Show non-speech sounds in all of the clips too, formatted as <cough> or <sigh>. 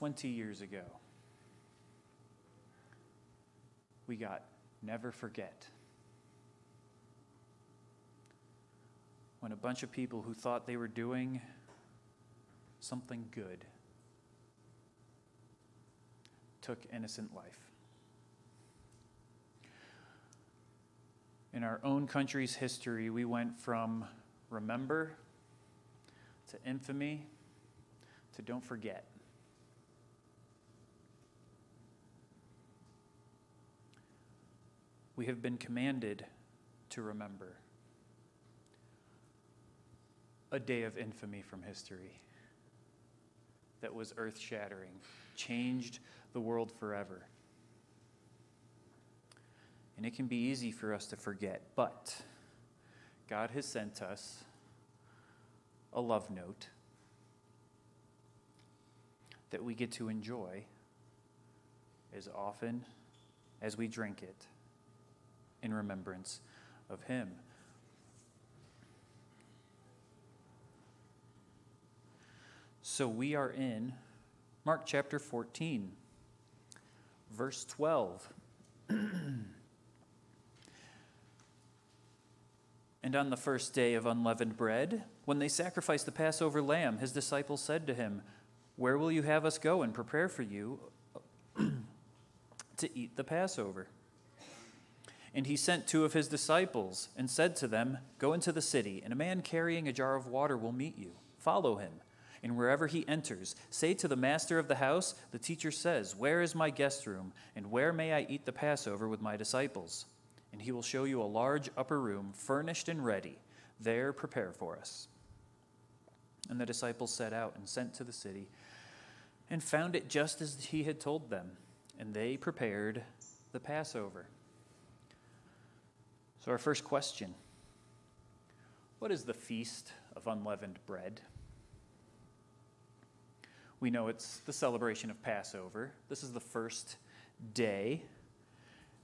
20 years ago. We got never forget. When a bunch of people who thought they were doing something good took innocent life. In our own country's history, we went from remember to infamy to don't forget. We have been commanded to remember a day of infamy from history that was earth shattering, changed the world forever. And it can be easy for us to forget, but God has sent us a love note that we get to enjoy as often as we drink it in remembrance of Him. So we are in Mark chapter 14, verse 12. <clears throat> and on the first day of unleavened bread, when they sacrificed the Passover lamb, his disciples said to him, Where will you have us go and prepare for you <clears throat> to eat the Passover? And he sent two of his disciples and said to them, Go into the city, and a man carrying a jar of water will meet you. Follow him. And wherever he enters, say to the master of the house, The teacher says, Where is my guest room, and where may I eat the Passover with my disciples? And he will show you a large upper room, furnished and ready. There prepare for us. And the disciples set out and sent to the city, and found it just as he had told them. And they prepared the Passover. So, our first question What is the Feast of Unleavened Bread? We know it's the celebration of Passover. This is the first day.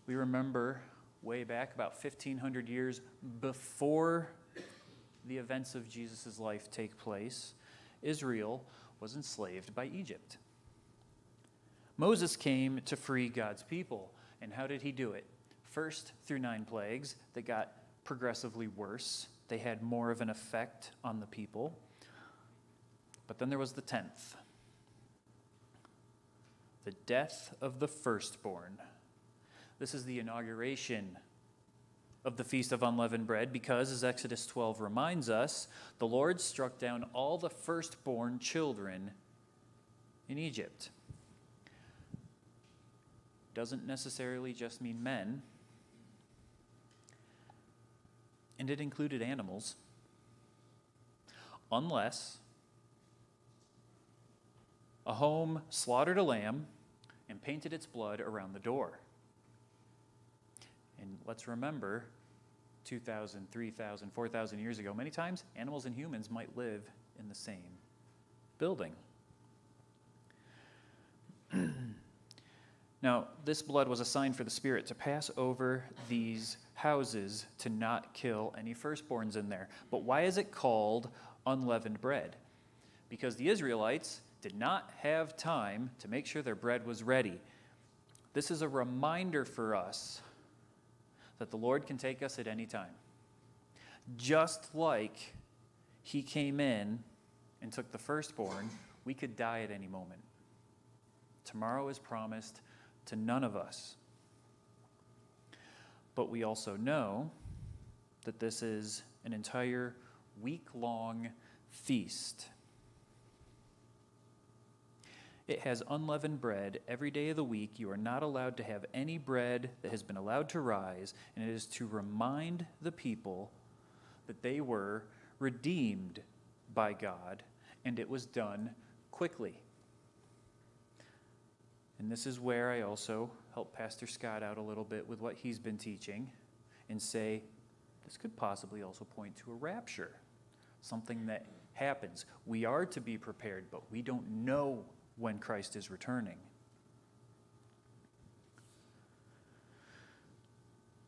We remember way back about 1500 years before the events of Jesus' life take place, Israel was enslaved by Egypt. Moses came to free God's people. And how did he do it? First, through nine plagues that got progressively worse. They had more of an effect on the people. But then there was the tenth the death of the firstborn. This is the inauguration of the Feast of Unleavened Bread because, as Exodus 12 reminds us, the Lord struck down all the firstborn children in Egypt. Doesn't necessarily just mean men and it included animals, unless a home slaughtered a lamb and painted its blood around the door. And let's remember 2,000, 3,000, 4,000 years ago, many times animals and humans might live in the same building. <clears throat> now, this blood was a sign for the Spirit to pass over these houses to not kill any firstborns in there. But why is it called unleavened bread? Because the Israelites did not have time to make sure their bread was ready. This is a reminder for us that the Lord can take us at any time. Just like He came in and took the firstborn, we could die at any moment. Tomorrow is promised to none of us. But we also know that this is an entire week long feast. It has unleavened bread every day of the week. You are not allowed to have any bread that has been allowed to rise, and it is to remind the people that they were redeemed by God, and it was done quickly. And this is where I also help Pastor Scott out a little bit with what he's been teaching and say this could possibly also point to a rapture, something that happens. We are to be prepared, but we don't know when Christ is returning.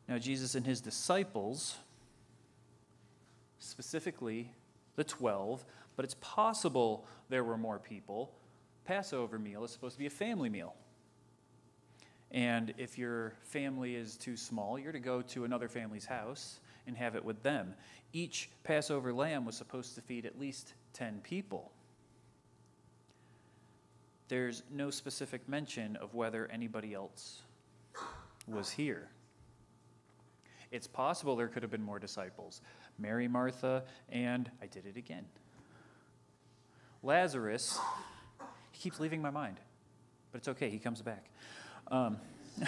Now, Jesus and his disciples, specifically the 12, but it's possible there were more people, Passover meal is supposed to be a family meal. And if your family is too small, you're to go to another family's house and have it with them. Each Passover lamb was supposed to feed at least 10 people. There's no specific mention of whether anybody else was here. It's possible there could have been more disciples Mary, Martha, and I did it again. Lazarus, he keeps leaving my mind, but it's okay, he comes back. Um, <laughs>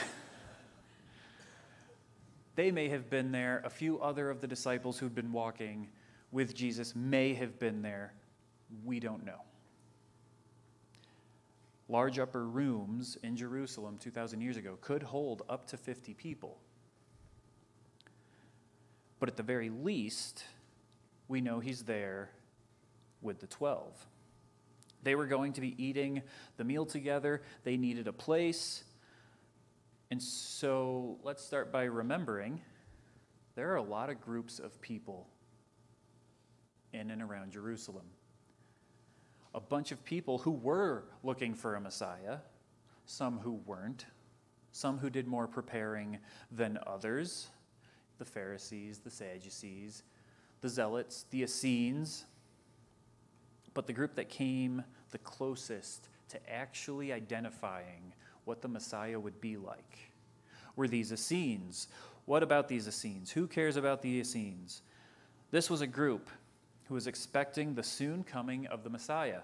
they may have been there. A few other of the disciples who'd been walking with Jesus may have been there. We don't know. Large upper rooms in Jerusalem 2,000 years ago could hold up to 50 people. But at the very least, we know he's there with the 12. They were going to be eating the meal together, they needed a place. And so let's start by remembering there are a lot of groups of people in and around Jerusalem. A bunch of people who were looking for a Messiah, some who weren't, some who did more preparing than others the Pharisees, the Sadducees, the Zealots, the Essenes. But the group that came the closest to actually identifying what the Messiah would be like were these Essenes. What about these Essenes? Who cares about the Essenes? This was a group who was expecting the soon coming of the Messiah.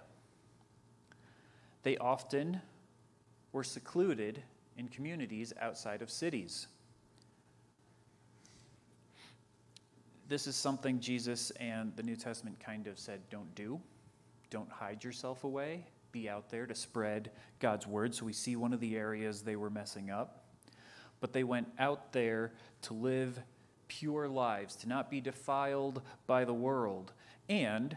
They often were secluded in communities outside of cities. This is something Jesus and the New Testament kind of said don't do. Don't hide yourself away be out there to spread God's word. So we see one of the areas they were messing up. But they went out there to live pure lives, to not be defiled by the world, and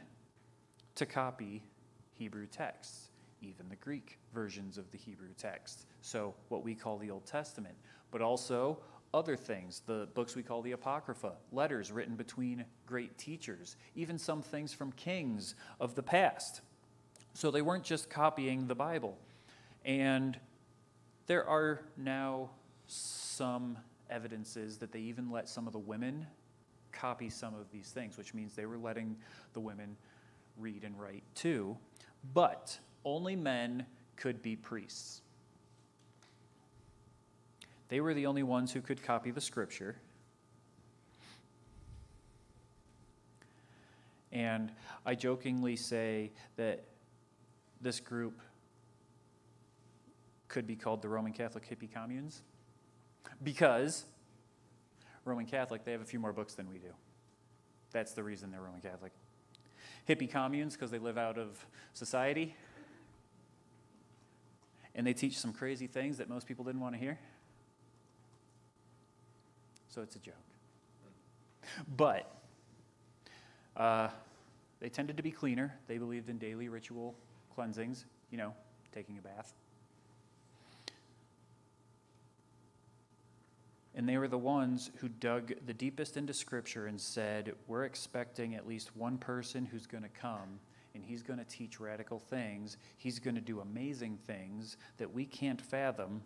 to copy Hebrew texts, even the Greek versions of the Hebrew text. So, what we call the Old Testament, but also other things, the books we call the Apocrypha, letters written between great teachers, even some things from kings of the past. So they weren't just copying the Bible. And there are now some evidences that they even let some of the women copy some of these things, which means they were letting the women read and write too. But only men could be priests. They were the only ones who could copy the scripture. And I jokingly say that this group could be called the Roman Catholic hippie communes because Roman Catholic, they have a few more books than we do. That's the reason they're Roman Catholic. Hippie communes because they live out of society and they teach some crazy things that most people didn't want to hear. So it's a joke. But uh, they tended to be cleaner. They believed in daily ritual cleansings, you know, taking a bath. And they were the ones who dug the deepest into Scripture and said, We're expecting at least one person who's going to come and he's going to teach radical things. He's going to do amazing things that we can't fathom.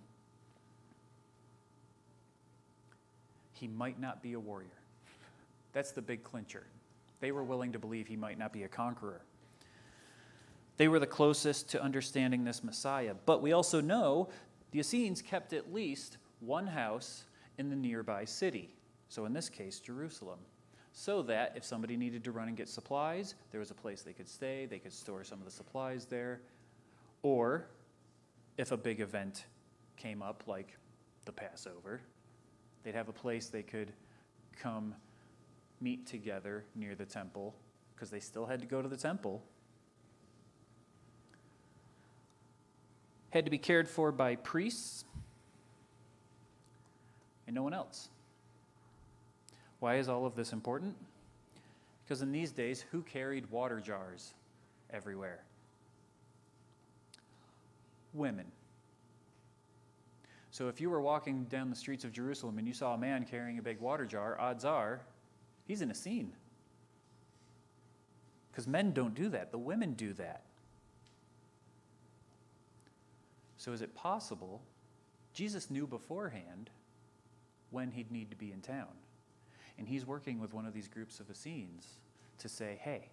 He might not be a warrior. That's the big clincher. They were willing to believe he might not be a conqueror. They were the closest to understanding this Messiah. But we also know the Essenes kept at least one house in the nearby city. So in this case, Jerusalem. So that if somebody needed to run and get supplies, there was a place they could stay, they could store some of the supplies there. Or if a big event came up, like the Passover, they'd have a place they could come meet together near the temple because they still had to go to the temple had to be cared for by priests and no one else. Why is all of this important? Because in these days, who carried water jars everywhere? Women. So if you were walking down the streets of Jerusalem and you saw a man carrying a big water jar, odds are he's an Essene. Because men don't do that, the women do that. So, is it possible Jesus knew beforehand when he'd need to be in town? And he's working with one of these groups of Essenes to say, hey,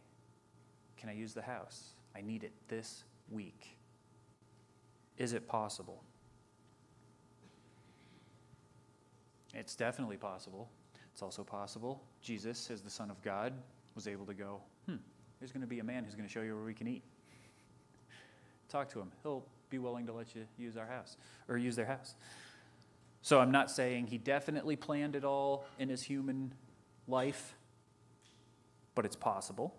can I use the house? I need it this week. Is it possible? It's definitely possible. It's also possible Jesus, as the Son of God, was able to go, hmm, there's going to be a man who's going to show you where we can eat. Talk to him. He'll be willing to let you use our house or use their house. So I'm not saying he definitely planned it all in his human life, but it's possible.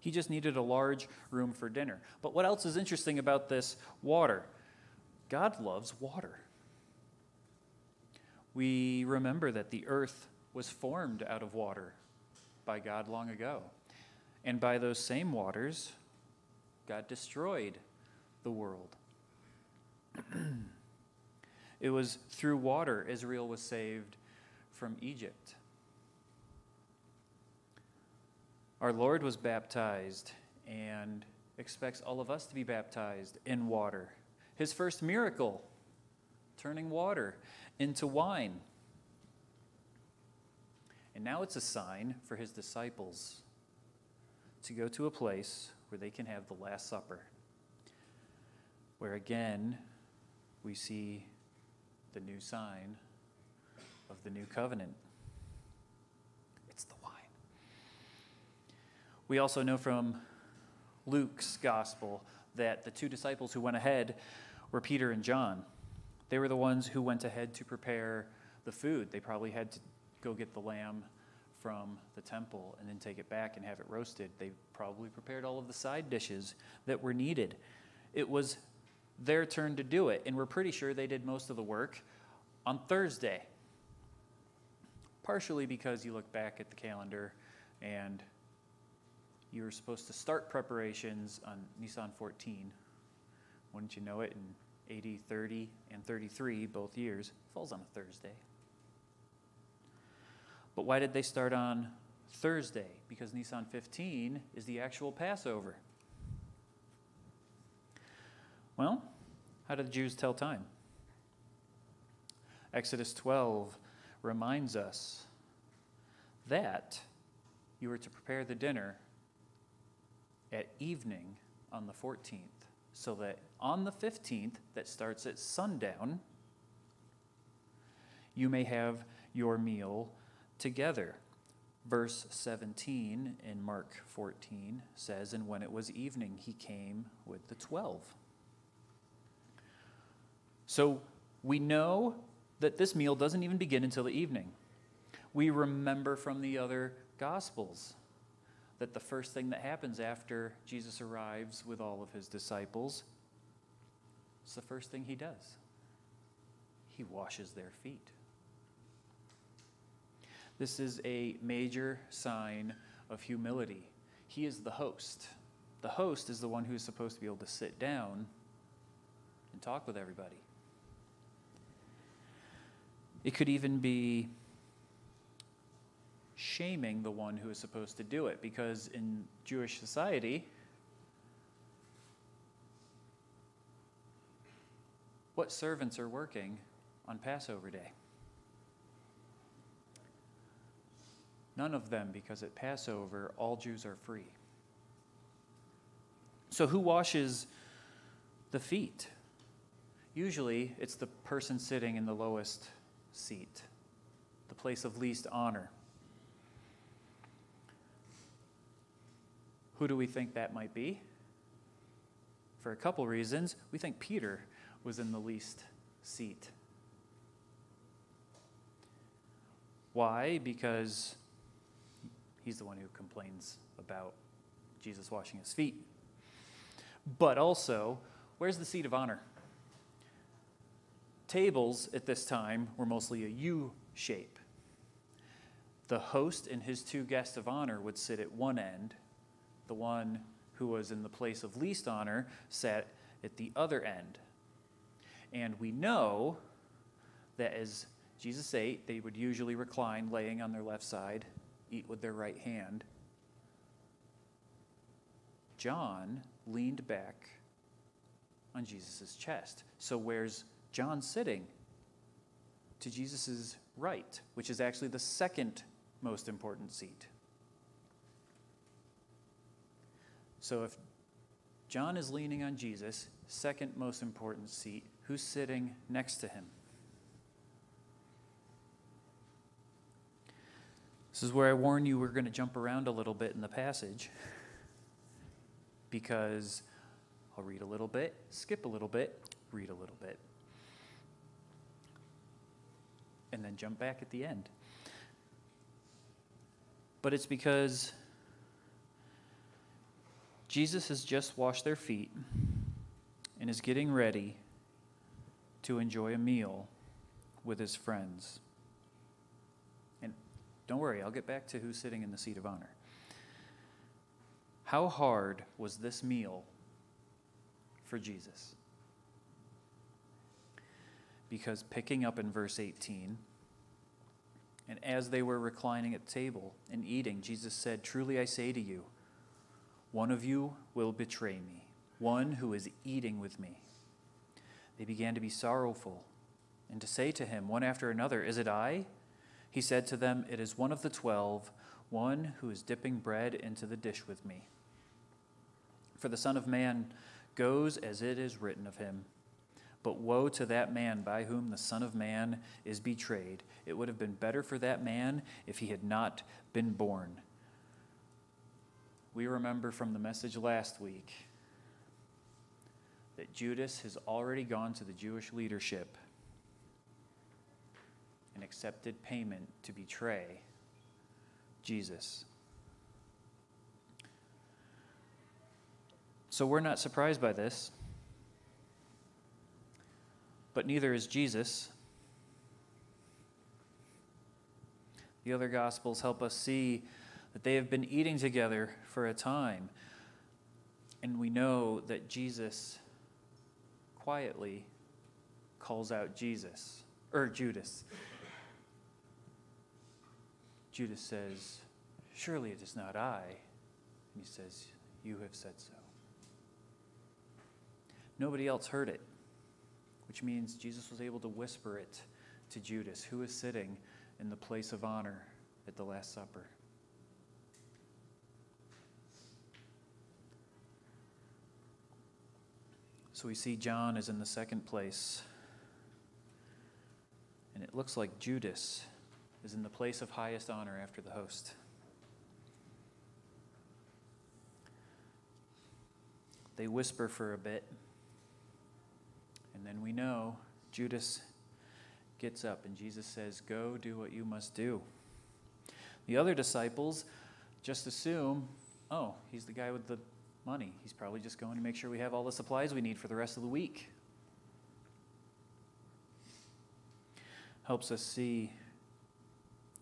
He just needed a large room for dinner. But what else is interesting about this water? God loves water. We remember that the earth was formed out of water by God long ago. And by those same waters, God destroyed the world. <clears throat> it was through water Israel was saved from Egypt. Our Lord was baptized and expects all of us to be baptized in water. His first miracle, turning water into wine. And now it's a sign for his disciples to go to a place where they can have the Last Supper, where again we see the new sign of the new covenant. It's the wine. We also know from Luke's gospel that the two disciples who went ahead were Peter and John. They were the ones who went ahead to prepare the food. They probably had to go get the lamb from the temple and then take it back and have it roasted. They probably prepared all of the side dishes that were needed. It was their turn to do it, and we're pretty sure they did most of the work on Thursday. Partially because you look back at the calendar and you were supposed to start preparations on Nissan 14. Wouldn't you know it, in AD, 30 and 33, both years, falls on a Thursday. But why did they start on Thursday? Because Nissan 15 is the actual Passover. Well, how do the Jews tell time? Exodus 12 reminds us that you were to prepare the dinner at evening on the 14th, so that on the 15th, that starts at sundown, you may have your meal together. Verse 17 in Mark 14 says, And when it was evening, he came with the twelve. So we know that this meal doesn't even begin until the evening. We remember from the other Gospels that the first thing that happens after Jesus arrives with all of his disciples is the first thing he does he washes their feet. This is a major sign of humility. He is the host. The host is the one who's supposed to be able to sit down and talk with everybody. It could even be shaming the one who is supposed to do it because in Jewish society, what servants are working on Passover day? None of them, because at Passover, all Jews are free. So, who washes the feet? Usually, it's the person sitting in the lowest seat, the place of least honor. Who do we think that might be? For a couple reasons. We think Peter was in the least seat. Why? Because He's the one who complains about Jesus washing his feet. But also, where's the seat of honor? Tables at this time were mostly a U shape. The host and his two guests of honor would sit at one end. The one who was in the place of least honor sat at the other end. And we know that as Jesus ate, they would usually recline, laying on their left side, eat with their right hand. John leaned back on Jesus' chest. So where's John sitting? To Jesus' right, which is actually the second most important seat. So if John is leaning on Jesus, second most important seat, who's sitting next to him? This is where I warn you we're going to jump around a little bit in the passage because I'll read a little bit, skip a little bit, read a little bit, and then jump back at the end. But it's because Jesus has just washed their feet and is getting ready to enjoy a meal with his friends. And don't worry, I'll get back to who's sitting in the seat of honor. How hard was this meal for Jesus? Because picking up in verse 18, and as they were reclining at table and eating, Jesus said, Truly I say to you, one of you will betray me, one who is eating with me. They began to be sorrowful and to say to him one after another, Is it I? He said to them, It is one of the twelve, one who is dipping bread into the dish with me. For the Son of Man goes as it is written of him. But woe to that man by whom the Son of Man is betrayed. It would have been better for that man if he had not been born. We remember from the message last week that Judas has already gone to the Jewish leadership and accepted payment to betray Jesus. So we're not surprised by this, but neither is Jesus. The other Gospels help us see that they have been eating together for a time. And we know that Jesus quietly calls out Jesus, or Judas. Judas says, Surely it is not I. And he says, You have said so. Nobody else heard it, which means Jesus was able to whisper it to Judas, who is sitting in the place of honor at the Last Supper. So we see John is in the second place. And it looks like Judas is in the place of highest honor after the host. They whisper for a bit, and then we know Judas gets up and Jesus says, Go do what you must do. The other disciples just assume, Oh, he's the guy with the money. He's probably just going to make sure we have all the supplies we need for the rest of the week. Helps us see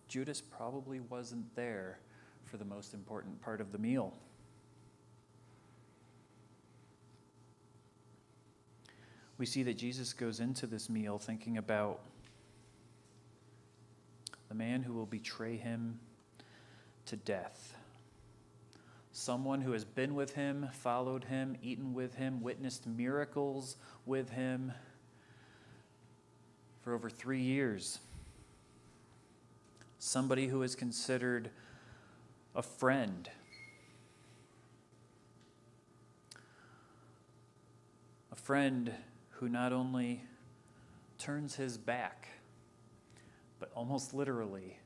Judas probably wasn't there for the most important part of the meal. We see that Jesus goes into this meal thinking about the man who will betray him to death. Someone who has been with him, followed him, eaten with him, witnessed miracles with him for over three years somebody who is considered a friend. A friend who not only turns his back, but almost literally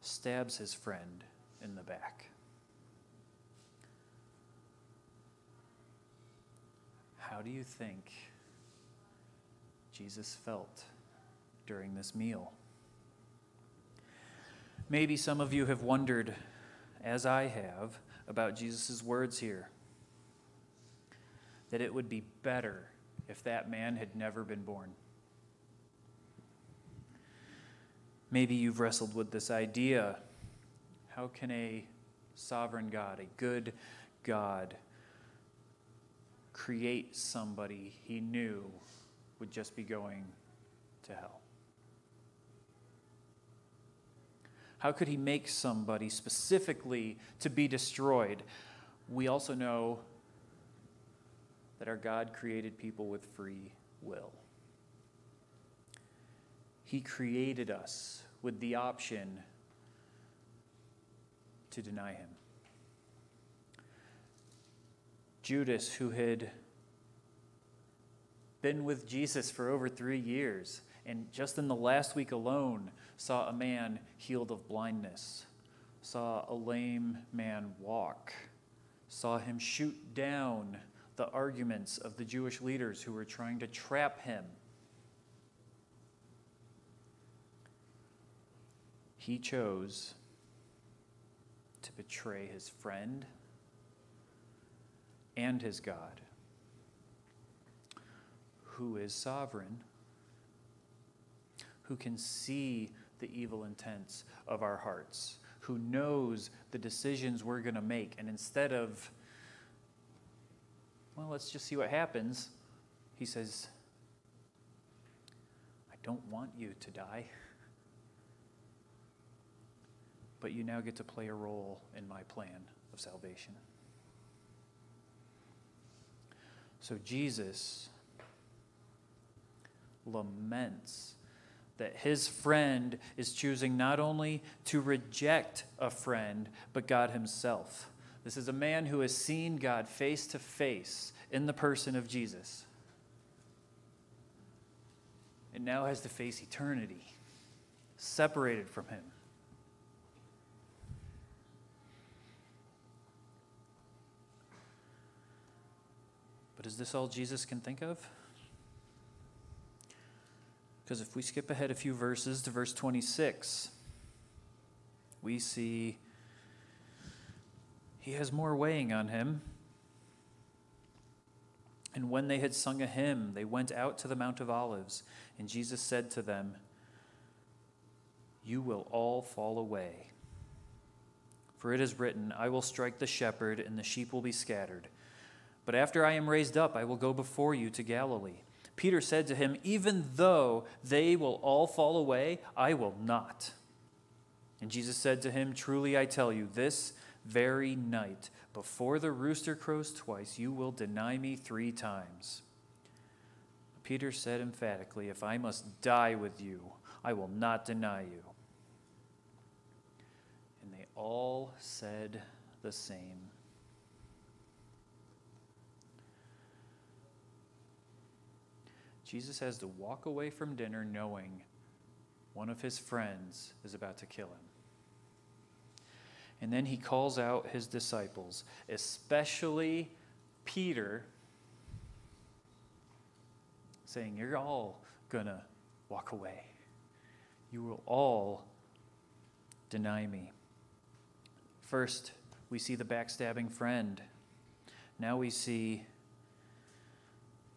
stabs his friend in the back. How do you think Jesus felt during this meal? Maybe some of you have wondered, as I have, about Jesus' words here that it would be better if that man had never been born. Maybe you've wrestled with this idea how can a sovereign God, a good God, create somebody he knew would just be going to hell? How could he make somebody specifically to be destroyed? We also know that our God created people with free will. He created us with the option to deny him. Judas, who had been with Jesus for over three years, and just in the last week alone, saw a man healed of blindness, saw a lame man walk, saw him shoot down the arguments of the Jewish leaders who were trying to trap him. He chose to betray his friend and his God, who is sovereign, who can see the evil intents of our hearts, who knows the decisions we're going to make. And instead of, well, let's just see what happens, he says, I don't want you to die. But you now get to play a role in my plan of salvation. So Jesus laments that his friend is choosing not only to reject a friend, but God himself. This is a man who has seen God face to face in the person of Jesus and now has to face eternity separated from him. But is this all Jesus can think of? Because if we skip ahead a few verses to verse 26, we see he has more weighing on him. And when they had sung a hymn, they went out to the Mount of Olives, and Jesus said to them, You will all fall away. For it is written, I will strike the shepherd, and the sheep will be scattered. But after I am raised up, I will go before you to Galilee. Peter said to him, Even though they will all fall away, I will not. And Jesus said to him, Truly I tell you, this very night, before the rooster crows twice, you will deny me three times. Peter said emphatically, If I must die with you, I will not deny you. And they all said the same. Jesus has to walk away from dinner knowing one of his friends is about to kill him. And then he calls out his disciples, especially Peter, saying, You're all going to walk away. You will all deny me. First, we see the backstabbing friend. Now we see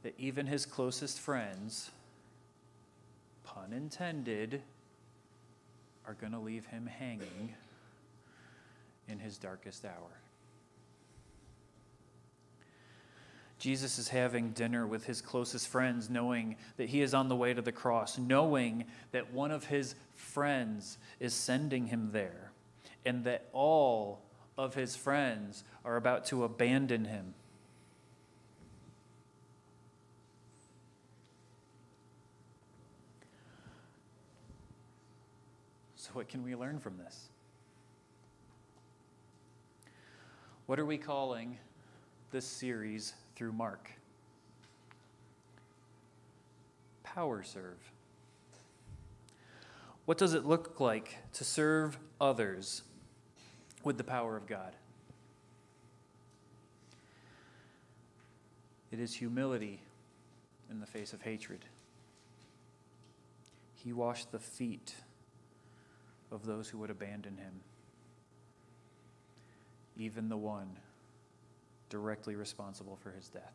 that even his closest friends, pun intended, are going to leave him hanging in his darkest hour. Jesus is having dinner with his closest friends, knowing that he is on the way to the cross, knowing that one of his friends is sending him there, and that all of his friends are about to abandon him. So, what can we learn from this? What are we calling this series through Mark? Power serve. What does it look like to serve others with the power of God? It is humility in the face of hatred. He washed the feet of those who would abandon him, even the one directly responsible for his death.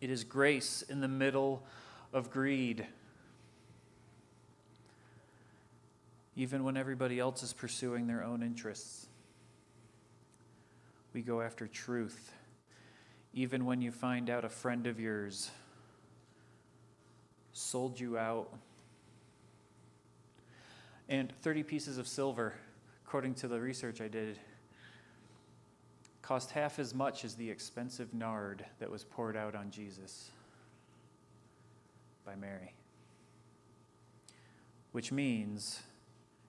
It is grace in the middle of greed. Even when everybody else is pursuing their own interests, we go after truth. Even when you find out a friend of yours sold you out and 30 pieces of silver, according to the research I did, cost half as much as the expensive nard that was poured out on Jesus by Mary. Which means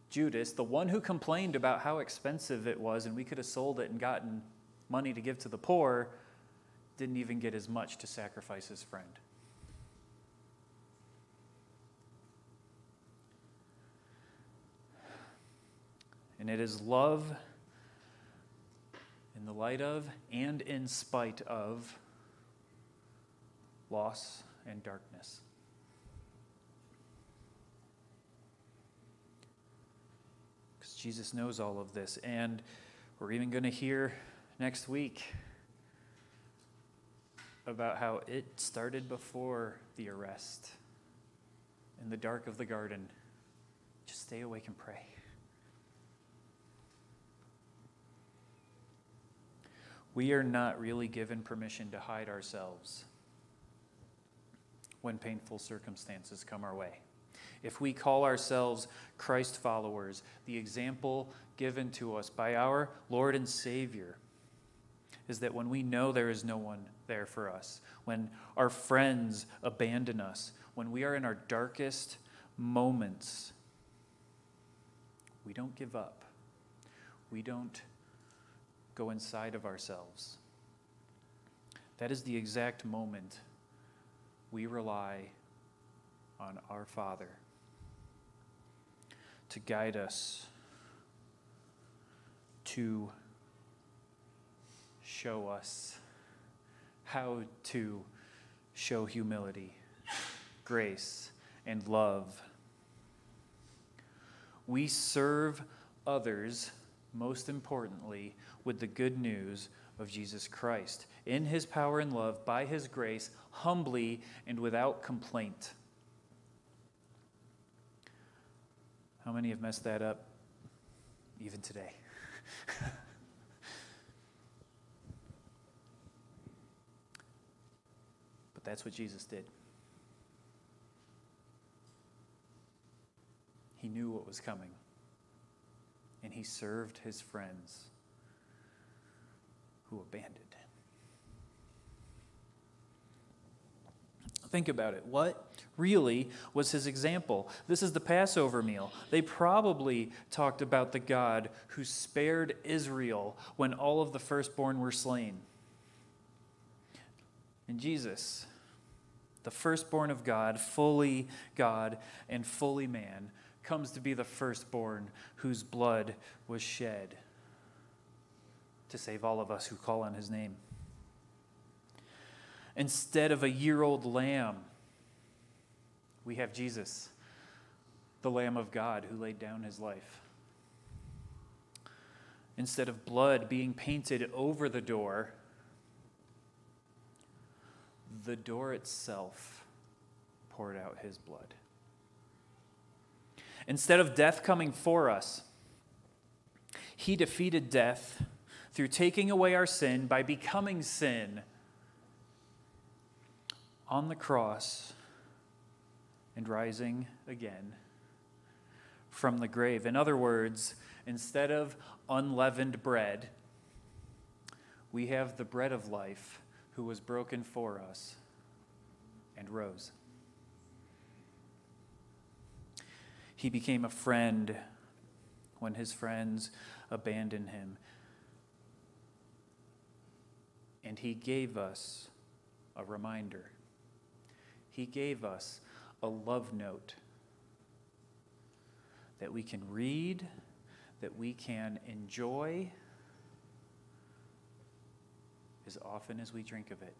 Judas, the one who complained about how expensive it was and we could have sold it and gotten money to give to the poor, didn't even get as much to sacrifice his friend. And it is love in the light of and in spite of loss and darkness. Because Jesus knows all of this. And we're even going to hear next week about how it started before the arrest in the dark of the garden. Just stay awake and pray. We are not really given permission to hide ourselves when painful circumstances come our way. If we call ourselves Christ followers, the example given to us by our Lord and Savior is that when we know there is no one there for us, when our friends abandon us, when we are in our darkest moments, we don't give up. We don't go inside of ourselves. That is the exact moment we rely on our Father to guide us, to show us how to show humility, grace, and love. We serve others, most importantly, with the good news of Jesus Christ, in his power and love, by his grace, humbly and without complaint. How many have messed that up even today? <laughs> but that's what Jesus did. He knew what was coming, and he served his friends who abandoned. Think about it. What really was his example? This is the Passover meal. They probably talked about the God who spared Israel when all of the firstborn were slain. And Jesus, the firstborn of God, fully God and fully man, comes to be the firstborn whose blood was shed to save all of us who call on his name. Instead of a year old lamb, we have Jesus, the Lamb of God who laid down his life. Instead of blood being painted over the door, the door itself poured out his blood. Instead of death coming for us, he defeated death through taking away our sin by becoming sin on the cross and rising again from the grave. In other words, instead of unleavened bread, we have the bread of life who was broken for us and rose. He became a friend when his friends abandoned him. And He gave us a reminder. He gave us a love note that we can read, that we can enjoy as often as we drink of it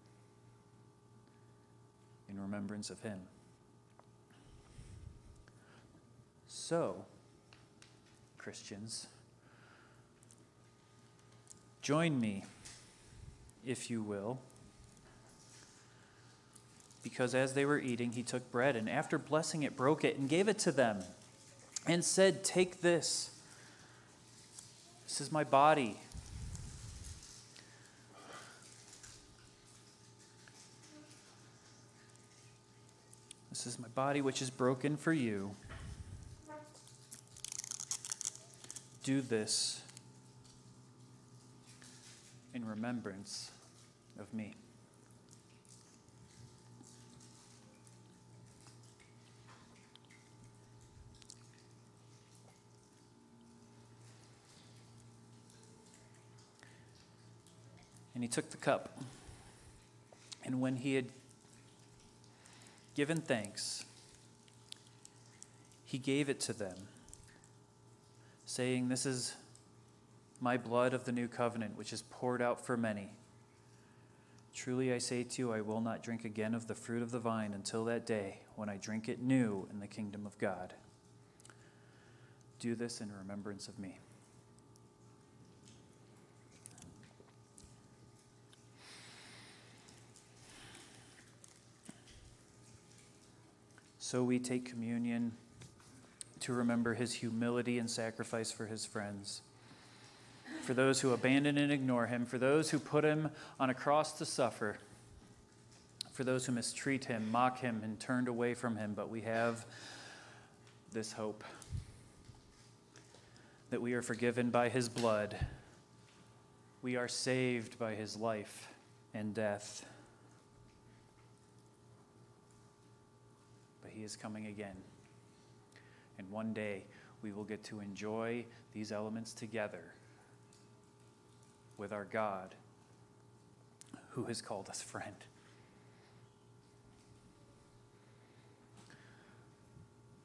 in remembrance of Him. So, Christians, join me if you will. Because as they were eating, he took bread and after blessing it, broke it and gave it to them and said, Take this. This is my body. This is my body, which is broken for you. Do this in remembrance of me. And he took the cup. And when he had given thanks, he gave it to them, saying, This is my blood of the new covenant, which is poured out for many. Truly I say to you, I will not drink again of the fruit of the vine until that day when I drink it new in the kingdom of God. Do this in remembrance of me. So we take communion to remember his humility and sacrifice for his friends. For those who abandon and ignore him, for those who put him on a cross to suffer, for those who mistreat him, mock him, and turned away from him, but we have this hope that we are forgiven by his blood, we are saved by his life and death. But he is coming again. And one day we will get to enjoy these elements together with our God who has called us friend.